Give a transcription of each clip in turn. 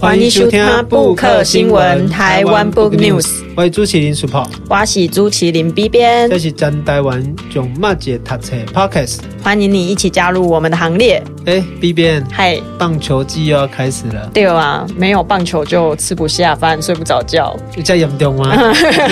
欢迎收听布克新闻台湾 Book News。我是朱麒麟 Super，我是朱麒麟 B 边，这是真台湾上马姐读册 Podcast。欢迎你一起加入我们的行列。哎，B 边，嗨，棒球季又要开始了。对啊，没有棒球就吃不下饭，睡不着觉。有这么严重吗？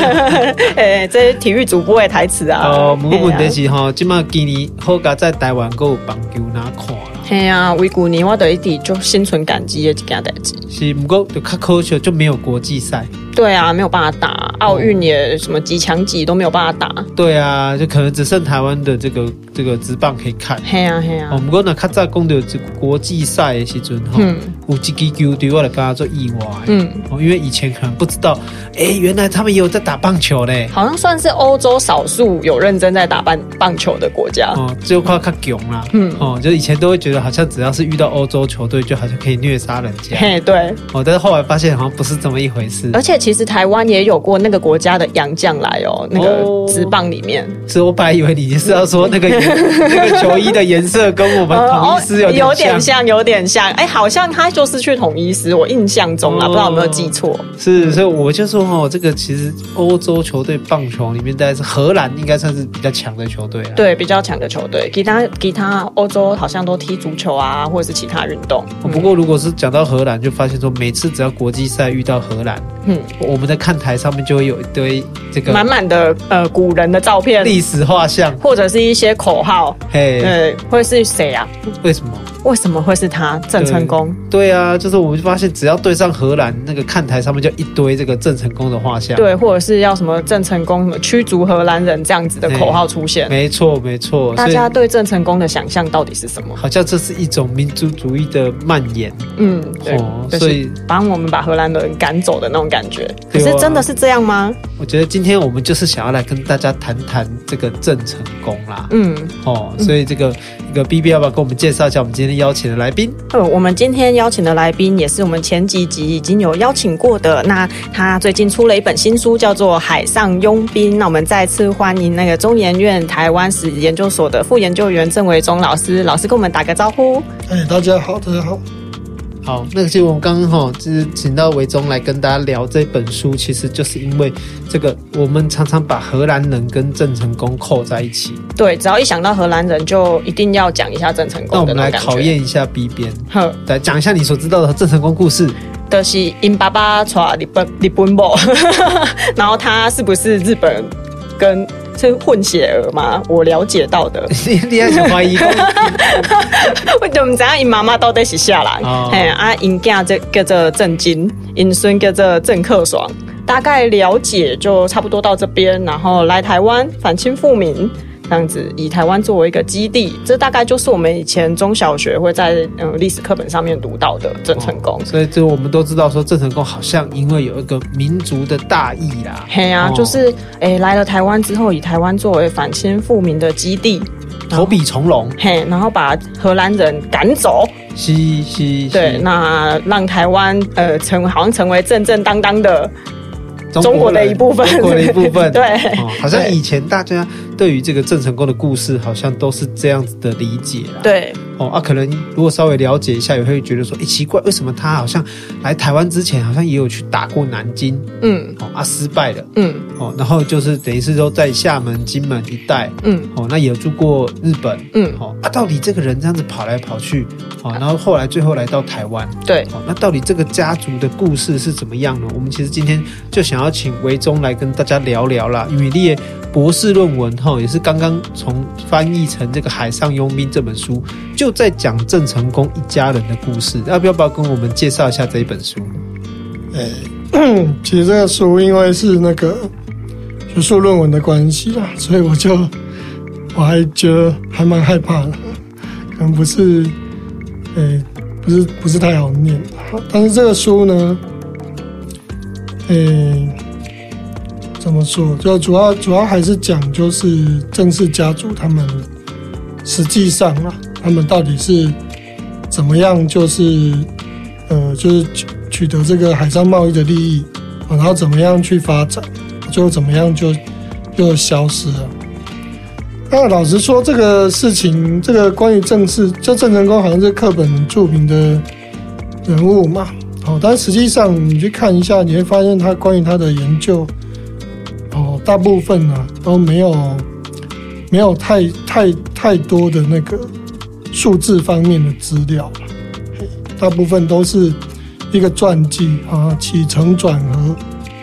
哎，这是体育主播的台词啊。哦，不过问题是哈，今嘛今年好加在台湾够有棒球拿看了。嘿啊，维古尼，我都一直就心存感激的一件代志。是，不过就较可惜，就没有国际赛。对啊，没有办法打奥运，也什么几强几都没有办法打。对啊，就可能只剩台湾的这个这个职棒可以看。嘿啊嘿啊。哦，不过呢，较早讲到这个国际赛的时阵哈，有几支球队我来跟他做意外。嗯。哦，因为以前可能不知道，哎，原来他们也有在打棒球嘞。好像算是欧洲少数有认真在打棒棒球的国家。哦，只有夸较强啦。嗯。哦，就以前都会觉得好像只要是遇到欧洲球队，就好像可以虐杀人家。嘿，对。哦，但是后来发现好像不是这么一回事。而且其实台湾也有过那个国家的洋将来哦，那个职棒里面，所以我本来以为你是要说那个 那个球衣的颜色跟我们统一师有有点像，有点像，哎，好像他就是去统一师，我印象中啊，不知道有没有记错。是，所以我就说哦，这个其实欧洲球队棒球里面，大概是荷兰应该算是比较强的球队啊。对，比较强的球队，其他其他欧洲好像都踢足球啊，或者是其他运动。不过如果是讲到荷兰，就发现说每次只要国际赛遇到荷兰，嗯，我们的看台。上面就会有一堆这个满满的呃古人的照片、历史画像，或者是一些口号。嘿，对，会是谁啊？为什么？为什么会是他？郑成功？对啊，就是我们发现，只要对上荷兰那个看台上面就一堆这个郑成功的画像。对，或者是要什么郑成功什么驱逐荷兰人这样子的口号出现。没错，没错。大家对郑成功的想象到底是什么？好像这是一种民族主义的蔓延。嗯，对。哦、所以帮我们把荷兰人赶走的那种感觉。可是真的是这样吗？我觉得今天我们就是想要来跟大家谈谈这个郑成功啦。嗯，哦，所以这个一个 B B 要不要跟我们介绍一下我们今天邀请的来宾？呃，我们今天邀请的来宾也是我们前几集已经有邀请过的。那他最近出了一本新书，叫做《海上佣兵》。那我们再次欢迎那个中研院台湾史研究所的副研究员郑维忠老师。老师跟我们打个招呼。哎，大家好，大家好。好，那个其实我们刚刚哈，就是请到维中来跟大家聊这本书，其实就是因为这个，我们常常把荷兰人跟郑成功扣在一起。对，只要一想到荷兰人，就一定要讲一下郑成功。那我们来考验一下 B 编，好，来讲一下你所知道的郑成功故事。就是因爸爸带日本日本某，然后他是不是日本跟？是混血儿吗？我了解到的，你你还是怀疑？我怎么知道因妈妈到底是下来？哎、哦、啊，因囝这叫做郑经，因孙叫做郑克爽。大概了解就差不多到这边，然后来台湾反清复明。这样子以台湾作为一个基地，这大概就是我们以前中小学会在嗯历史课本上面读到的郑成功。哦，所以这我们都知道说郑成功好像因为有一个民族的大义啦，嘿啊，哦、就是诶、欸、来了台湾之后，以台湾作为反清复明的基地，投笔从戎，嘿，然后把荷兰人赶走，嘻嘻，对，那让台湾呃成好像成为正正当当的。中国的一部分，中国的一部分，对、哦，好像以前大家对于这个郑成功的故事，好像都是这样子的理解啦。对，哦啊，可能如果稍微了解一下，也会觉得说，哎，奇怪，为什么他好像来台湾之前，好像也有去打过南京，嗯，哦啊，失败了，嗯，哦，然后就是等于是说在厦门、金门一带，嗯，哦，那也有住过日本，嗯，哦啊，到底这个人这样子跑来跑去，哦，然后后来最后来到台湾，对，哦，那到底这个家族的故事是怎么样呢？我们其实今天就想要。请维中来跟大家聊聊啦，因为你的博士论文哈也是刚刚从翻译成这个《海上佣兵》这本书，就在讲郑成功一家人的故事，要不要不要跟我们介绍一下这一本书？欸，其实这个书因为是那个学术论文的关系啦，所以我就我还觉得还蛮害怕的，可能不是，欸，不是不是太好念，但是这个书呢。诶、欸，怎么说？就主要主要还是讲，就是郑氏家族他们实际上啊，他们到底是怎么样，就是呃，就是取取得这个海上贸易的利益，然后怎么样去发展，就怎么样就又消失了。那老实说，这个事情，这个关于郑氏，就郑成功好像是课本著名的人物嘛。哦，但实际上你去看一下，你会发现他关于他的研究，哦，大部分呢都没有没有太太太多的那个数字方面的资料，大部分都是一个传记啊，起承转合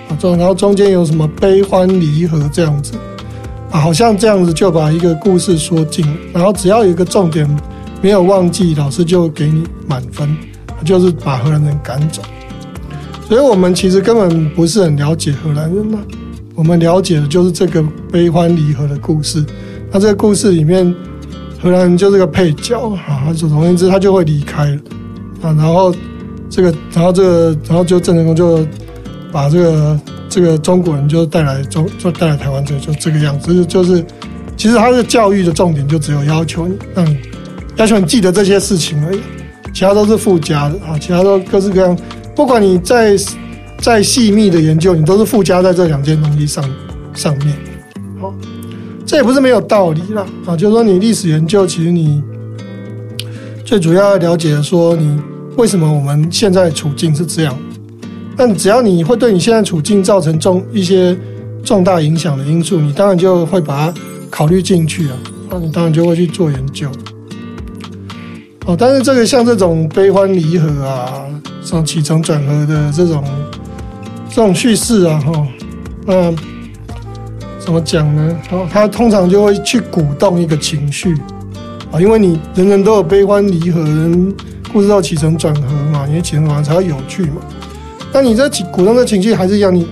啊，然后中间有什么悲欢离合这样子啊，好像这样子就把一个故事说尽，然后只要有一个重点没有忘记，老师就给你满分。就是把荷兰人赶走，所以我们其实根本不是很了解荷兰人嘛。我们了解的就是这个悲欢离合的故事。那这个故事里面，荷兰人就是个配角啊。总而言之，他就会离开了啊。然后这个，然后这个，然后就郑成功就把这个这个中国人就带来中，就带来台湾，这就这个样子。就是其实他的教育的重点就只有要求你，嗯，要求你记得这些事情而已。其他都是附加的啊，其他都各式各样。不管你再再细密的研究，你都是附加在这两件东西上上面。好，这也不是没有道理啦啊，就是说你历史研究，其实你最主要了解说，你为什么我们现在处境是这样。但只要你会对你现在处境造成重一些重大影响的因素，你当然就会把它考虑进去啊，那你当然就会去做研究。哦，但是这个像这种悲欢离合啊，这种起承转合的这种这种叙事啊，哈，那怎么讲呢？哦，他通常就会去鼓动一个情绪啊，因为你人人都有悲欢离合，人故事要起承转合嘛，因为起承转合才会有趣嘛。那你这鼓动的情绪还是一样，你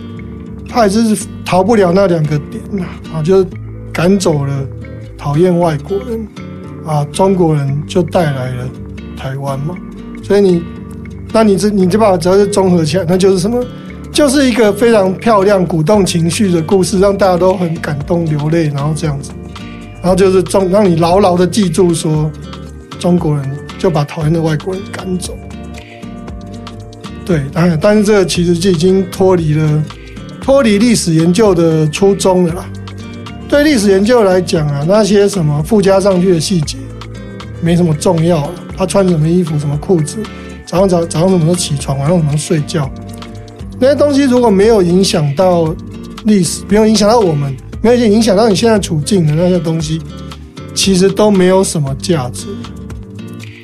他还是逃不了那两个点啊，就赶走了讨厌外国人。啊，中国人就带来了台湾嘛，所以你，那你这你这把只要是综合起来，那就是什么？就是一个非常漂亮、鼓动情绪的故事，让大家都很感动流泪，然后这样子，然后就是中让你牢牢的记住说，中国人就把讨厌的外国人赶走。对，当然，但是这其实就已经脱离了脱离历史研究的初衷了啦。对历史研究来讲啊，那些什么附加上去的细节，没什么重要了。他穿什么衣服、什么裤子，早上早早上什么时候起床，晚上什么时候睡觉，那些东西如果没有影响到历史，没有影响到我们，没有影响到你现在处境的那些东西，其实都没有什么价值。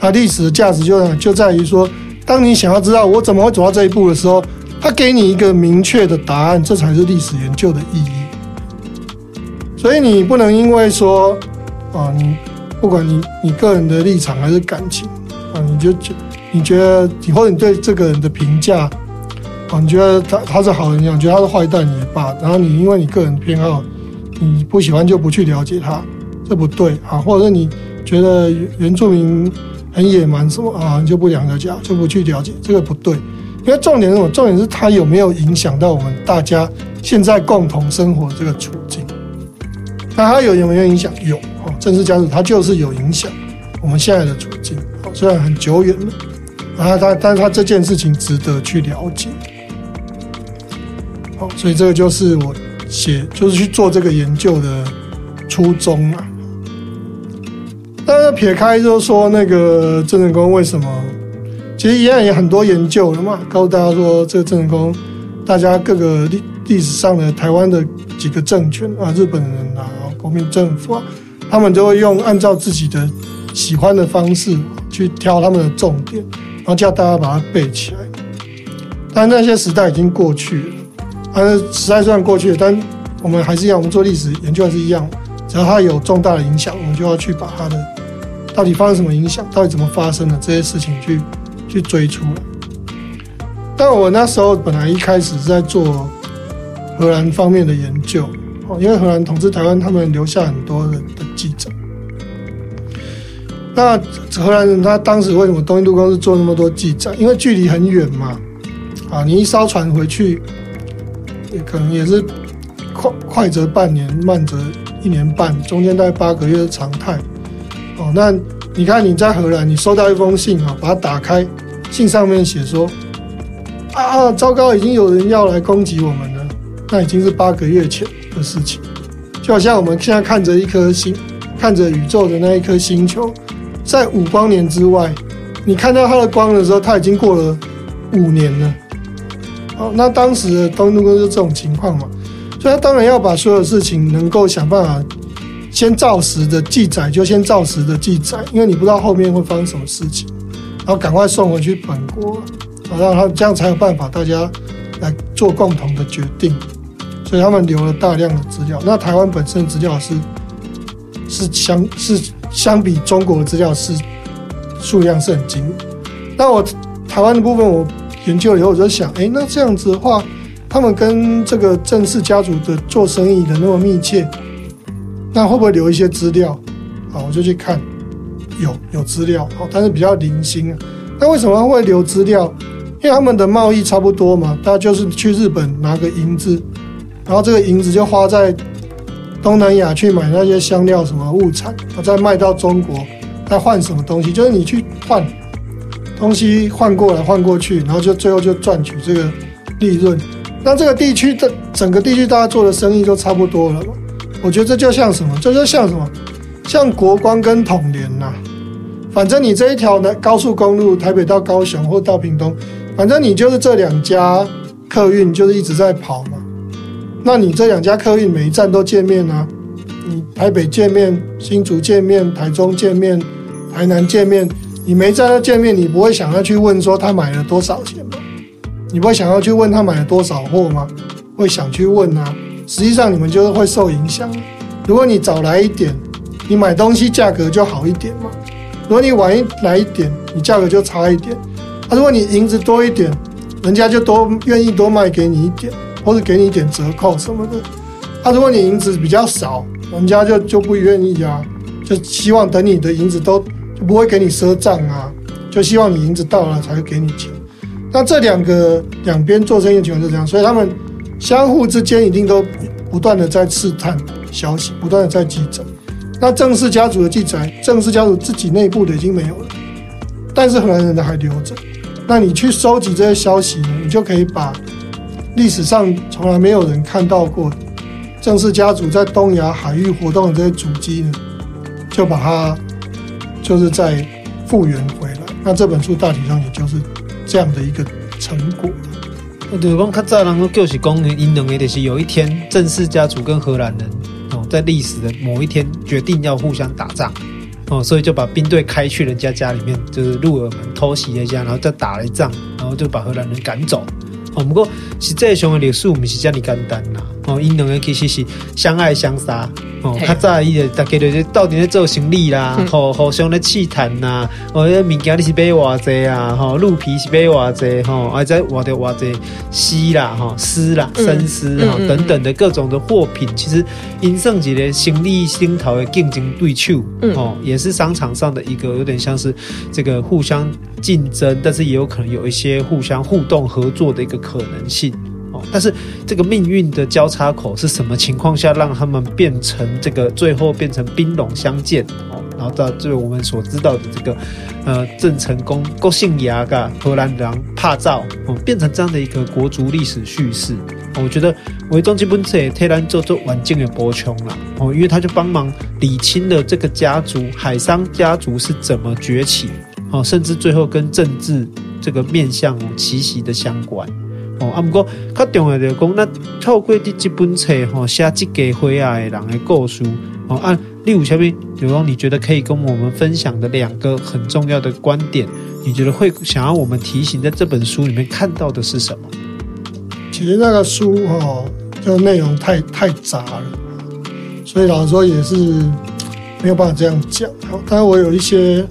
啊，历史的价值就就在于说，当你想要知道我怎么会走到这一步的时候，他给你一个明确的答案，这才是历史研究的意义。所以你不能因为说，啊，你不管你你个人的立场还是感情，啊，你就觉你觉得以后你对这个人的评价，啊，你觉得他他是好人，你觉得他是坏蛋也罢，然后你因为你个人偏好，你不喜欢就不去了解他，这不对啊，或者是你觉得原住民很野蛮什么啊，你就不了解，就不去了解，这个不对，因为重点是什么？重点是他有没有影响到我们大家现在共同生活这个处境。那它有有没有影响？有哦，正式加入它就是有影响我们现在的处境。哦虽然很久远了，啊，它但是它这件事情值得去了解。所以这个就是我写，就是去做这个研究的初衷啊。但是撇开就是说那个郑成功为什么，其实一样也很多研究了嘛，告诉大家说这个郑成功，大家各个历历史上的台湾的几个政权啊，日本人啊。国民政府啊，他们就会用按照自己的喜欢的方式去挑他们的重点，然后叫大家把它背起来。但那些时代已经过去了，但是时代虽然过去了，但我们还是一样，我们做历史研究还是一样。只要它有重大的影响，我们就要去把它的到底发生什么影响，到底怎么发生的这些事情去去追出来。但我那时候本来一开始是在做荷兰方面的研究。哦因为荷兰统治台湾，他们留下很多的的记载。那荷兰人他当时为什么东印度公司做那么多记载？因为距离很远嘛，啊，你一艘船回去，也可能也是快快则半年，慢则一年半，中间大概八个月是常态。哦，那你看你在荷兰，你收到一封信啊，把它打开，信上面写说啊，啊，糟糕，已经有人要来攻击我们了，那已经是八个月前。的事情，就好像我们现在看着一颗星，看着宇宙的那一颗星球，在五光年之外，你看到它的光的时候，它已经过了五年了。哦，那当时的东印度公司这种情况嘛，所以他当然要把所有事情能够想办法先照实的记载，就先照实的记载，因为你不知道后面会发生什么事情，然后赶快送回去本国，好让他这样才有办法大家来做共同的决定。所以他们留了大量的资料。那台湾本身资料是是相是相比中国的资料是数量是很精。那我台湾的部分我。研究以后我就想，哎，那这样子的话，他们跟这个郑氏家族的做生意的那么密切，那会不会留一些资料？好，我就去看，有有资料，好，但是比较零星啊。那为什么会留资料？因为他们的贸易差不多嘛，大家就是去日本拿个银子，然后这个银子就花在东南亚去买那些香料什么物产，再卖到中国，再换什么东西，就是你去换。东西换过来换过去，然后就最后就赚取这个利润。那这个地区的整个地区大家做的生意都差不多了？我觉得这就像什么？这就像什么？像国光跟统联呐。反正你这一条呢高速公路，台北到高雄或到屏东，反正你就是这两家客运就是一直在跑嘛。那你这两家客运每一站都见面啊？你台北见面，新竹见面，台中见面，台南见面。你没在那见面，你不会想要去问说他买了多少钱吗？你不会想要去问他买了多少货吗？会想去问啊。实际上你们就是会受影响。如果你早来一点，你买东西价格就好一点嘛。如果你晚一来一点，你价格就差一点。啊，如果你银子多一点，人家就多愿意多卖给你一点，或者给你一点折扣什么的。啊，如果你银子比较少，人家就就不愿意啊，就希望等你的银子都。不会给你赊账啊，就希望你银子到了才会给你钱。那这两个两边做生意的情况是这样，所以他们相互之间一定都不断的在试探消息，不断的在记载。那郑氏家族的记载，郑氏家族自己内部的已经没有了，但是荷兰人的还留着。那你去收集这些消息，你就可以把历史上从来没有人看到过郑氏家族在东亚海域活动的这些足迹呢，就把它。就是在复原回来，那这本书大体上也就是这样的一个成果。对，讲较早人就是讲，因两个就是有一天，郑氏家族跟荷兰人哦，在历史的某一天决定要互相打仗哦，所以就把兵队开去人家家里面，就是入耳门偷袭了一下，然后再打了一仗，然后就把荷兰人赶走。哦，不过实际上的历史不是这么简单呐。哦，因两个其实是相爱相杀。哦，较早伊个大家就是到底在做生意啦，互互相咧试探呐。哦，迄物件你是买偌济啊？吼，鹿皮是买偌济？吼，啊，再换着偌济丝啦，吼，丝啦，生丝哈等等的各种的货品，其实因算一个生理心头的竞争对手。哦，也是商场上的一个有点像是这个互相竞争，但是也有可能有一些互相互动合作的一个可能性。但是这个命运的交叉口是什么情况下让他们变成这个最后变成兵戎相见？哦，然后到最后我们所知道的这个呃郑成功郭姓牙噶荷兰人拍照哦，变成这样的一个国族历史叙事，我觉得维中基本册替咱做做完整的补充了哦，因为他就帮忙理清了这个家族海商家族是怎么崛起。哦，甚至最后跟政治这个面向息息的相关。哦，啊，不过较重要就讲，那透过这几本册吼，写这个会啊的人的故事，哦，啊，例如下面，比如说你觉得可以跟我们分享的两个很重要的观点，你觉得会想要我们提醒，在这本书里面看到的是什么？其实那个书哈，就内容太太杂了，所以老实说也是没有办法这样讲。当然我有一些，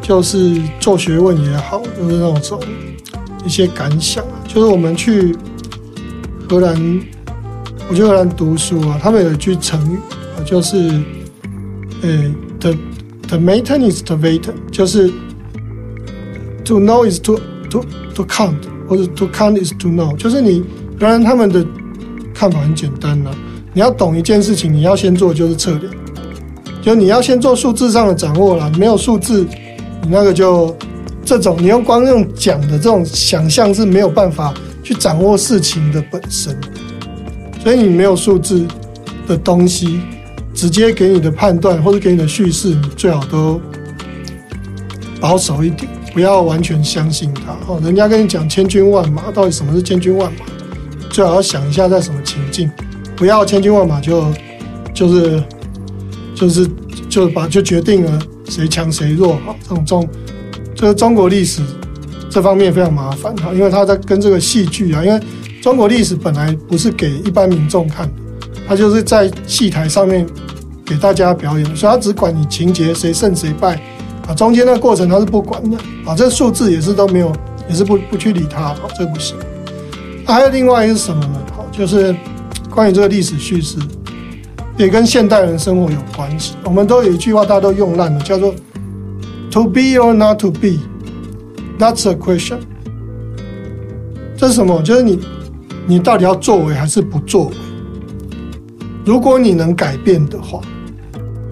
就是做学问也好，就是那种一些感想。就是我们去荷兰，我去荷兰读书啊，他们有一句成语啊，就是，呃，the the meten is the veten，就是 to know is to to to count，或者 to count is to know，就是你，当然他们的看法很简单了，你要懂一件事情，你要先做就是测量，就你要先做数字上的掌握了，没有数字，你那个就。这种你用光用讲的这种想象是没有办法去掌握事情的本身，所以你没有数字的东西，直接给你的判断或者给你的叙事，你最好都保守一点。不要完全相信他哦。人家跟你讲千军万马，到底什么是千军万马？最好要想一下在什么情境，不要千军万马就就是就是就把就决定了谁强谁弱哈。这种中这个中国历史这方面非常麻烦哈，因为他在跟这个戏剧啊，因为中国历史本来不是给一般民众看的，他就是在戏台上面给大家表演，所以他只管你情节谁胜谁败。啊，中间那个过程他是不管的啊，这数字也是都没有，也是不不去理他，啊，这不行。还有另外一个是什么呢？好，就是关于这个历史叙事，也跟现代人生活有关系。我们都有一句话，大家都用烂了，叫做 “to be or not to be”，that's a question。这是什么？就是你，你到底要作为还是不作为？如果你能改变的话，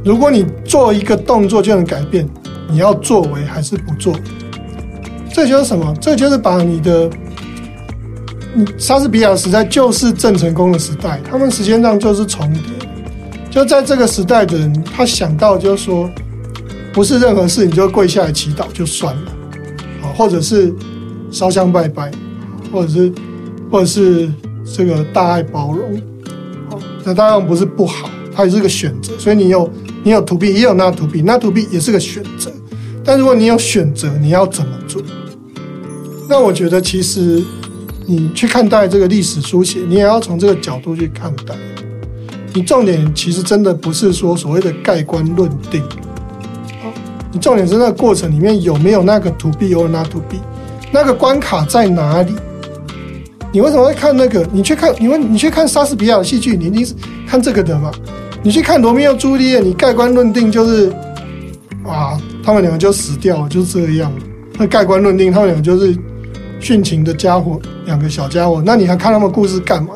如果你做一个动作就能改变。你要作为还是不作为？这就是什么？这就是把你的，你莎士比亚时代就是郑成功的时代，他们时间上就是重叠。就在这个时代的人，他想到就是说，不是任何事你就跪下来祈祷就算了，啊，或者是烧香拜拜，或者是或者是这个大爱包容，啊，那当然不是不好，它也是个选择。所以你有你有 to B，也有 not to be，那 to B 也是个选择。但如果你有选择，你要怎么做？那我觉得，其实你去看待这个历史书写，你也要从这个角度去看待。你重点其实真的不是说所谓的盖棺论定，重点是那个过程里面有没有那个 to be or not to be，那个关卡在哪里？你为什么会看那个？你去看，你问你去看莎士比亚的戏剧，你一定是看这个的嘛？你去看罗密欧朱丽叶，你盖棺论定就是啊。他们两个就死掉了，就这样。那盖棺论定，他们两个就是殉情的家伙，两个小家伙。那你还看他们故事干嘛？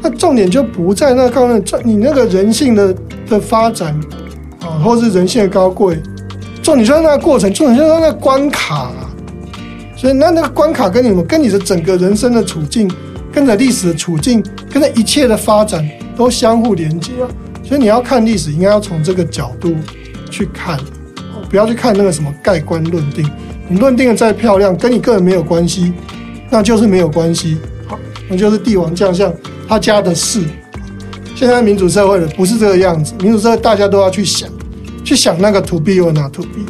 那重点就不在那个，你那个人性的的发展，或是人性的高贵。重点就在那个过程，重点就在那个关卡啊。所以那那个关卡跟你们，跟你的整个人生的处境，跟着历史的处境，跟着一切的发展都相互连接啊。所以你要看历史，应该要从这个角度。去看，不要去看那个什么盖棺论定。你论定的再漂亮，跟你个人没有关系，那就是没有关系。好，那就是帝王将相他家的事。现在民主社会的不是这个样子，民主社会大家都要去想，去想那个 to or not to be。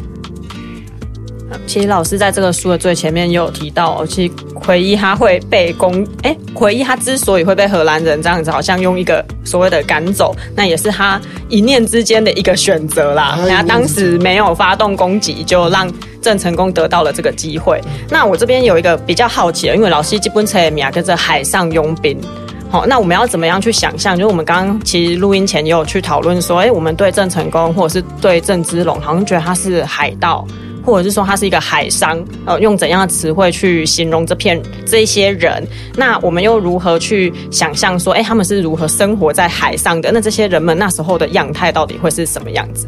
其实老师在这个书的最前面也有提到，其实奎一他会被攻，哎，奎一他之所以会被荷兰人这样子，好像用一个所谓的赶走，那也是他一念之间的一个选择啦。他当时没有发动攻击，就让郑成功得到了这个机会。那我这边有一个比较好奇的，因为老师基本册米亚跟着海上佣兵，那我们要怎么样去想象？就是我们刚刚其实录音前也有去讨论说，哎，我们对郑成功或者是对郑芝龙，好像觉得他是海盗。或者是说他是一个海商，呃，用怎样的词汇去形容这片这些人？那我们又如何去想象说，哎，他们是如何生活在海上的？那这些人们那时候的样态到底会是什么样子？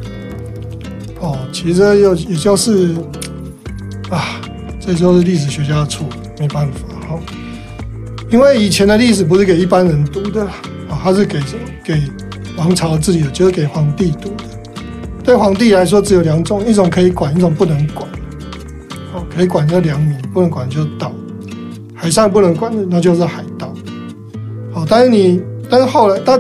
哦，其实又也就是啊，这就是历史学家的错，没办法，好，因为以前的历史不是给一般人读的啊，它是给什么？给王朝自己的，就是给皇帝读的。对皇帝来说，只有两种：一种可以管，一种不能管。哦，可以管叫良民，不能管就盗。海上不能管的，那就是海盗。好，但是你，但是后来，但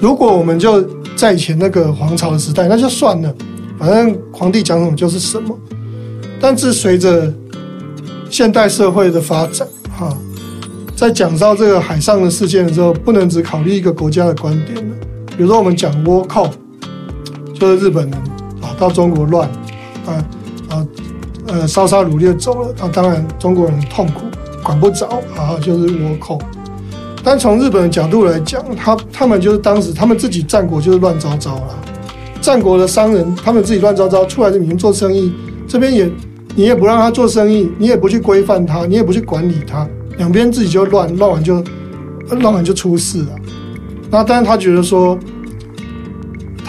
如果我们就在以前那个皇朝的时代，那就算了，反正皇帝讲什么就是什么。但是随着现代社会的发展，哈，在讲到这个海上的事件的时候，不能只考虑一个国家的观点了。比如说，我们讲倭寇。就是日本人啊，到中国乱，啊啊呃，烧杀掳掠走了，那当然中国人痛苦，管不着啊，就是倭寇。但从日本的角度来讲，他他们就是当时他们自己战国就是乱糟糟了，战国的商人他们自己乱糟糟，出来的民做生意，这边也你也不让他做生意，你也不去规范他，你也不去管理他，两边自己就乱，乱完就乱完就出事了。那但是他觉得说。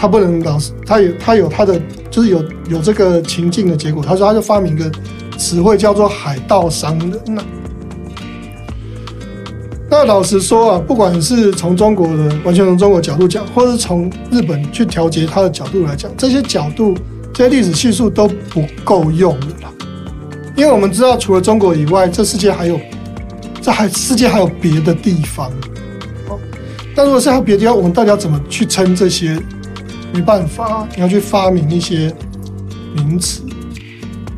他不能老是，他有他有他的，就是有有这个情境的结果。他说，他就发明一个词汇叫做“海盗商人”呐。那老实说啊，不管是从中国的完全从中国角度讲，或者是从日本去调节他的角度来讲，这些角度这些历史系数都不够用的啦。因为我们知道，除了中国以外，这世界还有，这还世界还有别的地方。哦，但如果是还有别的地方，我们到底要怎么去称这些？没办法，你要去发明一些名词。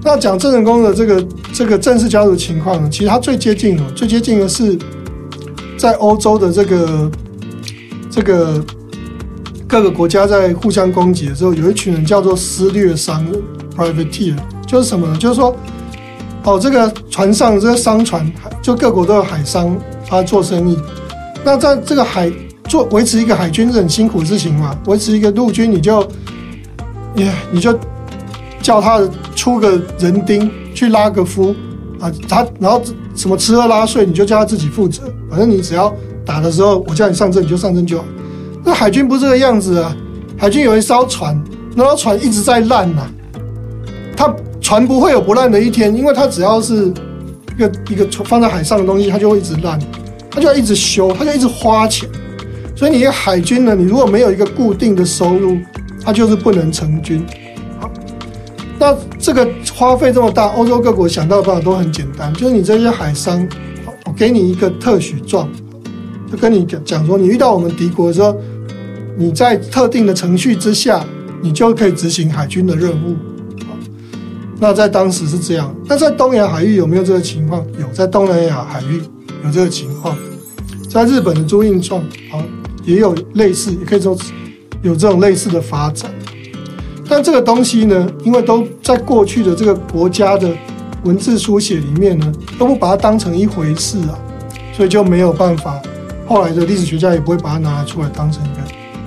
那讲郑成功的这个这个郑氏家族情况呢？其实他最接近哦，最接近的是在欧洲的这个这个各个国家在互相攻击的时候，有一群人叫做私掠商人 （privateer），就是什么呢？就是说，哦，这个船上这个商船，就各国都有海商，他做生意。那在这个海做维持一个海军是很辛苦的事情嘛，维持一个陆军，你就，你你就。叫他出个人丁去拉个夫啊，他然后什么吃喝拉睡，你就叫他自己负责。反正你只要打的时候，我叫你上阵，你就上阵就好。那海军不是这个样子啊，海军有一艘船，那艘船一直在烂呐。船不会有不烂的一天，因为它只要是一个一个放在海上的东西，它就会一直烂，它就要一直修，它就一直花钱。所以你一个海军呢，你如果没有一个固定的收入，它就是不能成军。那这个花费这么大，欧洲各国想到的办法都很简单，就是你这些海商，我给你一个特许状，就跟你讲讲说，你遇到我们敌国的时候，你在特定的程序之下，你就可以执行海军的任务。那在当时是这样，那在东亚海域有没有这个情况？有，在东南亚海域有这个情况，在日本的朱印状啊也有类似，也可以说有这种类似的发展。但这个东西呢，因为都在过去的这个国家的文字书写里面呢，都不把它当成一回事啊，所以就没有办法。后来的历史学家也不会把它拿出来当成一个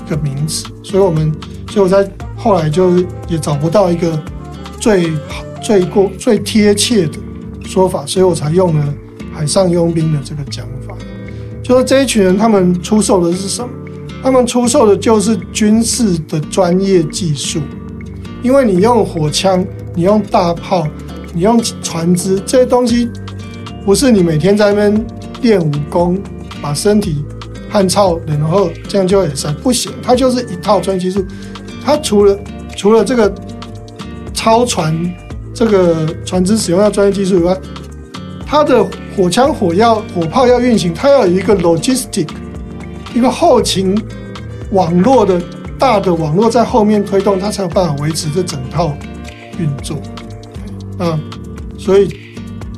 一个名词，所以我们，所以我在后来就也找不到一个最好、最过、最贴切的说法，所以我才用了“海上佣兵”的这个讲法。就是这一群人，他们出售的是什么？他们出售的就是军事的专业技术。因为你用火枪，你用大炮，你用船只，这些东西不是你每天在那边练武功，把身体汉操，然后这样就会上不行。它就是一套专业技术。它除了除了这个操船这个船只使用到专业技术以外，它的火枪、火药、火炮要运行，它要有一个 logistic，一个后勤网络的。大的网络在后面推动，它才有办法维持这整套运作。啊，所以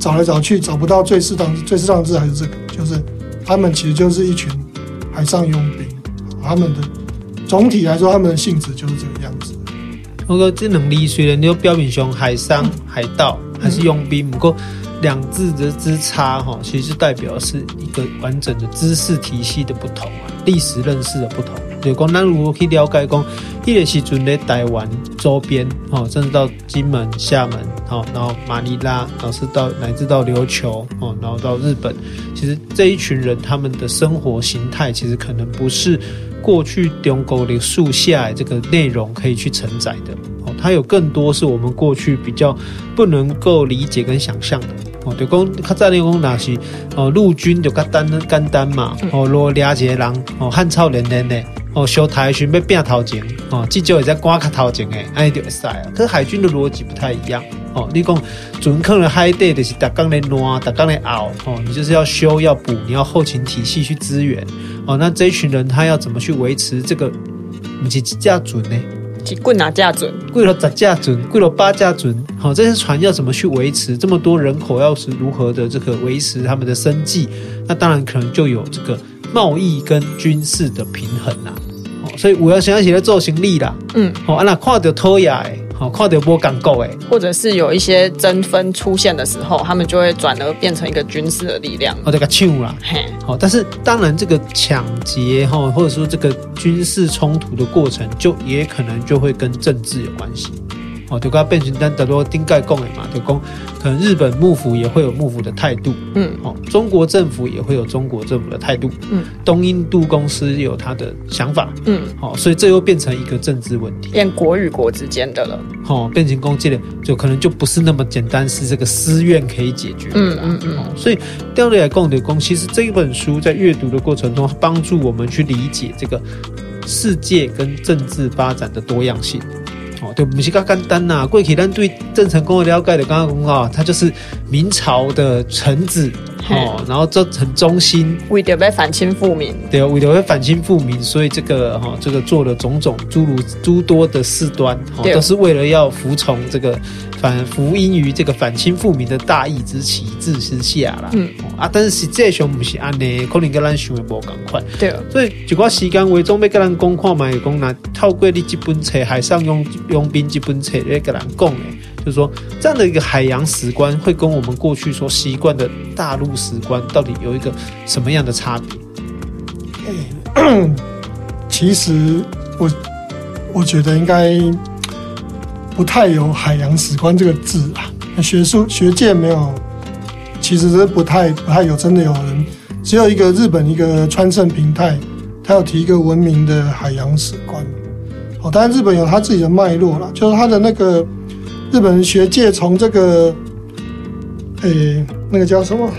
找来找去找不到最适当、最适当的字还是这个，就是他们其实就是一群海上佣兵。他们的总体来说，他们的性质就是这个样子。不过这能力虽然你有标明说海商、海盗还是佣兵，不过两字的之差哈，其实代表是一个完整的知识体系的不同啊，历史认识的不同。就讲，咱如果去了解讲，迄个时阵咧台湾周边，哦，甚至到金门、厦门，哦，然后马尼拉，然后是到乃至到琉球，哦，然后到日本，其实这一群人他们的生活形态，其实可能不是过去中国的树下这个内容可以去承载的，哦，它有更多是我们过去比较不能够理解跟想象的。哦，就讲较早你讲那是哦，陆军就简单简单嘛，哦，罗俩几个人，哦，汉朝人人的。哦，修台巡被变头前，哦，至少也在挂卡头前诶，安尼就会使啊。可是海军的逻辑不太一样，哦，你讲准可能海底就是打钢的挪，打钢的熬，哦，你就是要修要补，你要后勤体系去支援，哦，那这一群人他要怎么去维持这个？不是几架准呢？几棍哪架准？贵了十架准，贵了八架准，好，这些船要怎么去维持？这么多人口要是如何的这个维持他们的生计？那当然可能就有这个。贸易跟军事的平衡啦、啊，所以我要想起来做行李啦，嗯，好，那看到偷呀，哎，好，靠德波港够哎，或者是有一些争分出现的时候，他们就会转而变成一个军事的力量，哦，这个抢啦，嘿，好，但是当然这个抢劫哈，或者说这个军事冲突的过程，就也可能就会跟政治有关系。哦，就刚变成单，等于丁盖贡的嘛，就讲可能日本幕府也会有幕府的态度，嗯，哦，中国政府也会有中国政府的态度，嗯，东印度公司有他的想法，嗯，好、哦，所以这又变成一个政治问题，变国与国之间的了，哦，变成攻击的，就可能就不是那么简单，是这个私怨可以解决的啦，嗯嗯嗯、哦，所以调来讲的公，其实这一本书在阅读的过程中，帮助我们去理解这个世界跟政治发展的多样性。哦，对，不是噶简单呐。过去咱对郑成功的了解的刚刚讲啊，他就是明朝的臣子哦，然后这很忠心，为了要反清复明，对，为了要反清复明，所以这个哈，这个做了种种诸如诸多的事端，哦，都是为了要服从这个反服膺于这个反清复明的大义之旗帜之下啦。嗯啊，但是实际上不是安尼，可能跟咱想的无同款。对，所以就我时间为中要跟咱讲看嘛，讲那透过你这本册《海上佣佣兵》这本册来跟咱讲的，就是说这样的一个海洋史观，会跟我们过去所习惯的大陆史观，到底有一个什么样的差别？嗯、其实我我觉得应该不太有海洋史观这个字啊，学术学界没有，其实是不太不太有，真的有人。只有一个日本一个川胜平太，他有提一个文明的海洋史观。哦，当然日本有他自己的脉络啦，就是他的那个日本学界从这个，诶、那个叫什么？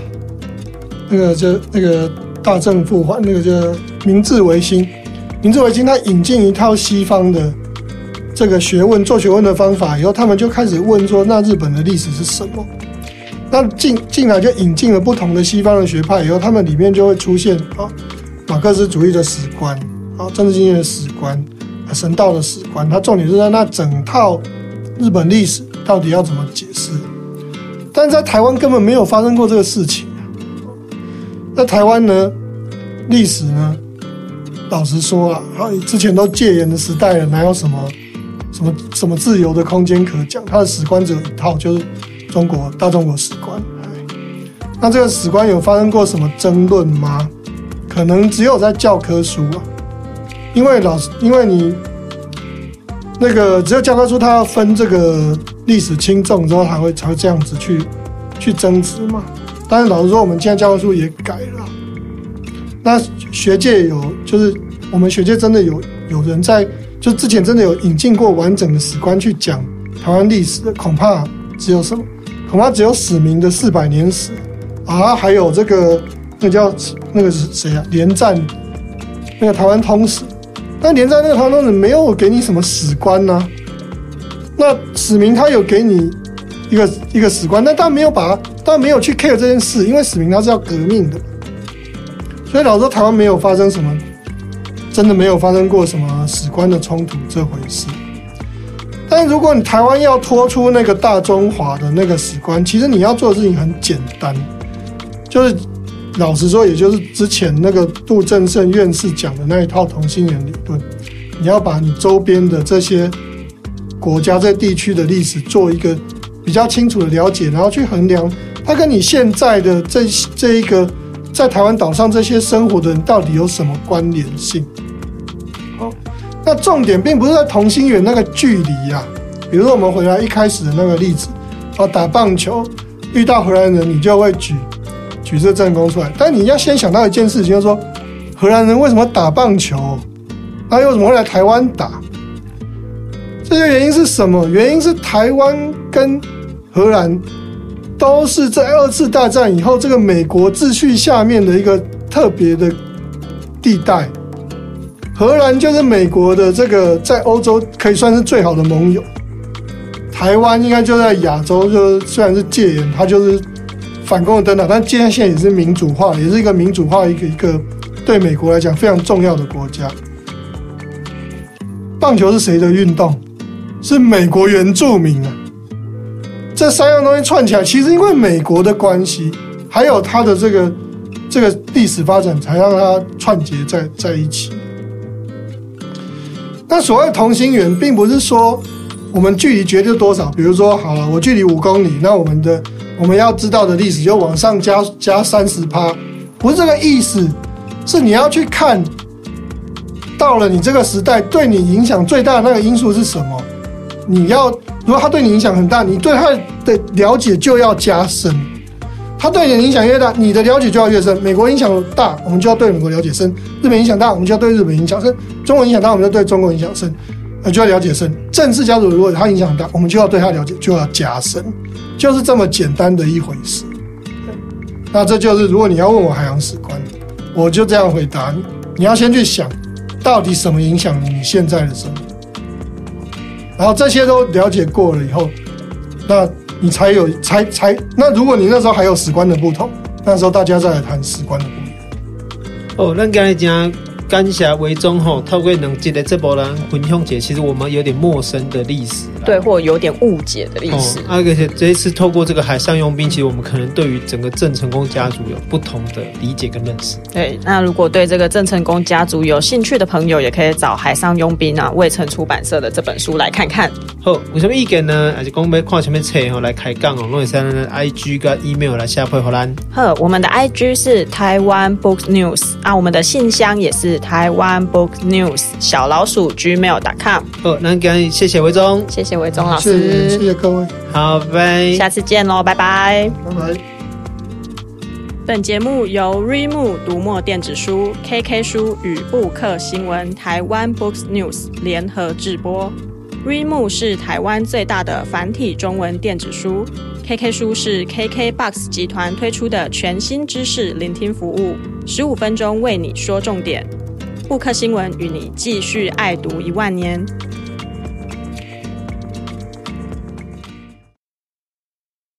那个叫那个大政复还，那个叫明治维新。明治维新他引进一套西方的这个学问做学问的方法以后，他们就开始问说：那日本的历史是什么？那进进来就引进了不同的西方的学派以后，他们里面就会出现啊，马克思主义的史观，啊，政治经验的史观，啊，神道的史观。它重点是在那整套日本历史到底要怎么解释？但在台湾根本没有发生过这个事情。在台湾呢，历史呢，老实说啊，之前都戒严的时代了，哪有什么什么什么自由的空间可讲？他的史观只有一套，就是。中国大中国史观，那这个史观有发生过什么争论吗？可能只有在教科书啊，因为老师，因为你那个只有教科书，它要分这个历史轻重之后，才会才会这样子去去争执嘛。但是老实说，我们现在教科书也改了，那学界有，就是我们学界真的有有人在，就之前真的有引进过完整的史观去讲台湾历史，恐怕只有什么。恐怕只有史明的四百年史啊，还有这个那叫那个是谁啊？连战那个台湾通史，但连战那个台湾通史没有给你什么史观呢、那史明他有给你一个一个史观，但他没有把他，没有去 care 这件事，因为史明他是要革命的，所以老说台湾没有发生什么，真的没有发生过什么史观的冲突这回事。但如果你台湾要拖出那个大中华的那个史观，其实你要做的事情很简单，就是老实说，也就是之前那个杜正胜院士讲的那一套同心圆理论，你要把你周边的这些国家、这地区的历史做一个比较清楚的了解，然后去衡量它跟你现在的这这一个在台湾岛上这些生活的人到底有什么关联性。那重点并不是在同心圆那个距离呀，比如说我们回来一开始的那个例子，哦，打棒球遇到荷兰人，你就会举举这战功出来。但你要先想到一件事情，就是说荷兰人为什么打棒球，他又怎么会来台湾打？这些原因是什么？原因是台湾跟荷兰都是在二次大战以后这个美国秩序下面的一个特别的地带。荷兰就是美国的这个在欧洲可以算是最好的盟友，台湾应该就在亚洲，就虽然是戒严，它就是反攻的灯塔，但戒严现在也是民主化，也是一个民主化一个一个对美国来讲非常重要的国家。棒球是谁的运动？是美国原住民啊！这三样东西串起来，其实因为美国的关系，还有它的这个这个历史发展，才让它串结在在一起。那所谓同心圆，并不是说我们距离绝对多少。比如说，好了，我距离五公里，那我们的我们要知道的历史就往上加加三十趴，不是这个意思。是你要去看，到了你这个时代，对你影响最大的那个因素是什么？你要，如果他对你影响很大，你对他的了解就要加深。他对你的影响越大，你的了解就要越深。美国影响大，我们就要对美国了解深；日本影响大，我们就要对日本影响深；中国影响大，我们就对中国影响深，呃，就要了解深。政治家族如果他影响大，我们就要对他了解就要加深，就是这么简单的一回事。那这就是如果你要问我海洋史观，我就这样回答你：你要先去想，到底什么影响你现在的生活？然后这些都了解过了以后，那你才有才才那如果你那时候还有史官的不同，那时候大家再来谈史官的不同。哦，那刚才讲。感谢维中吼，透过两集的这波人分享解，其实我们有点陌生的历史，对，或有点误解的历史。哦、而且这一次透过这个海上佣兵，其实我们可能对于整个郑成功家族有不同的理解跟认识。对，那如果对这个郑成功家族有兴趣的朋友，也可以找海上佣兵啊，卫城出版社的这本书来看看。好，有什么意见呢？还是讲要看什么册吼来开讲哦？弄一下 IG 跟 email 来下配荷兰。呵，我们的 IG 是台湾 Book News 啊，我们的信箱也是台湾 Book News 小老鼠 gmail.com。哦，那感谢谢维宗，谢谢维宗老师，谢谢各位，好，拜拜，下次见喽，拜拜，拜拜。本节目由 Readmoo 读墨电子书、KK 书与布克新闻台湾 Books News 联合制播。Readmoo 是台湾最大的繁体中文电子书，KK 书是 KKBOX 集团推出的全新知识聆听服务，十五分钟为你说重点。布克新闻与你继续爱读一万年。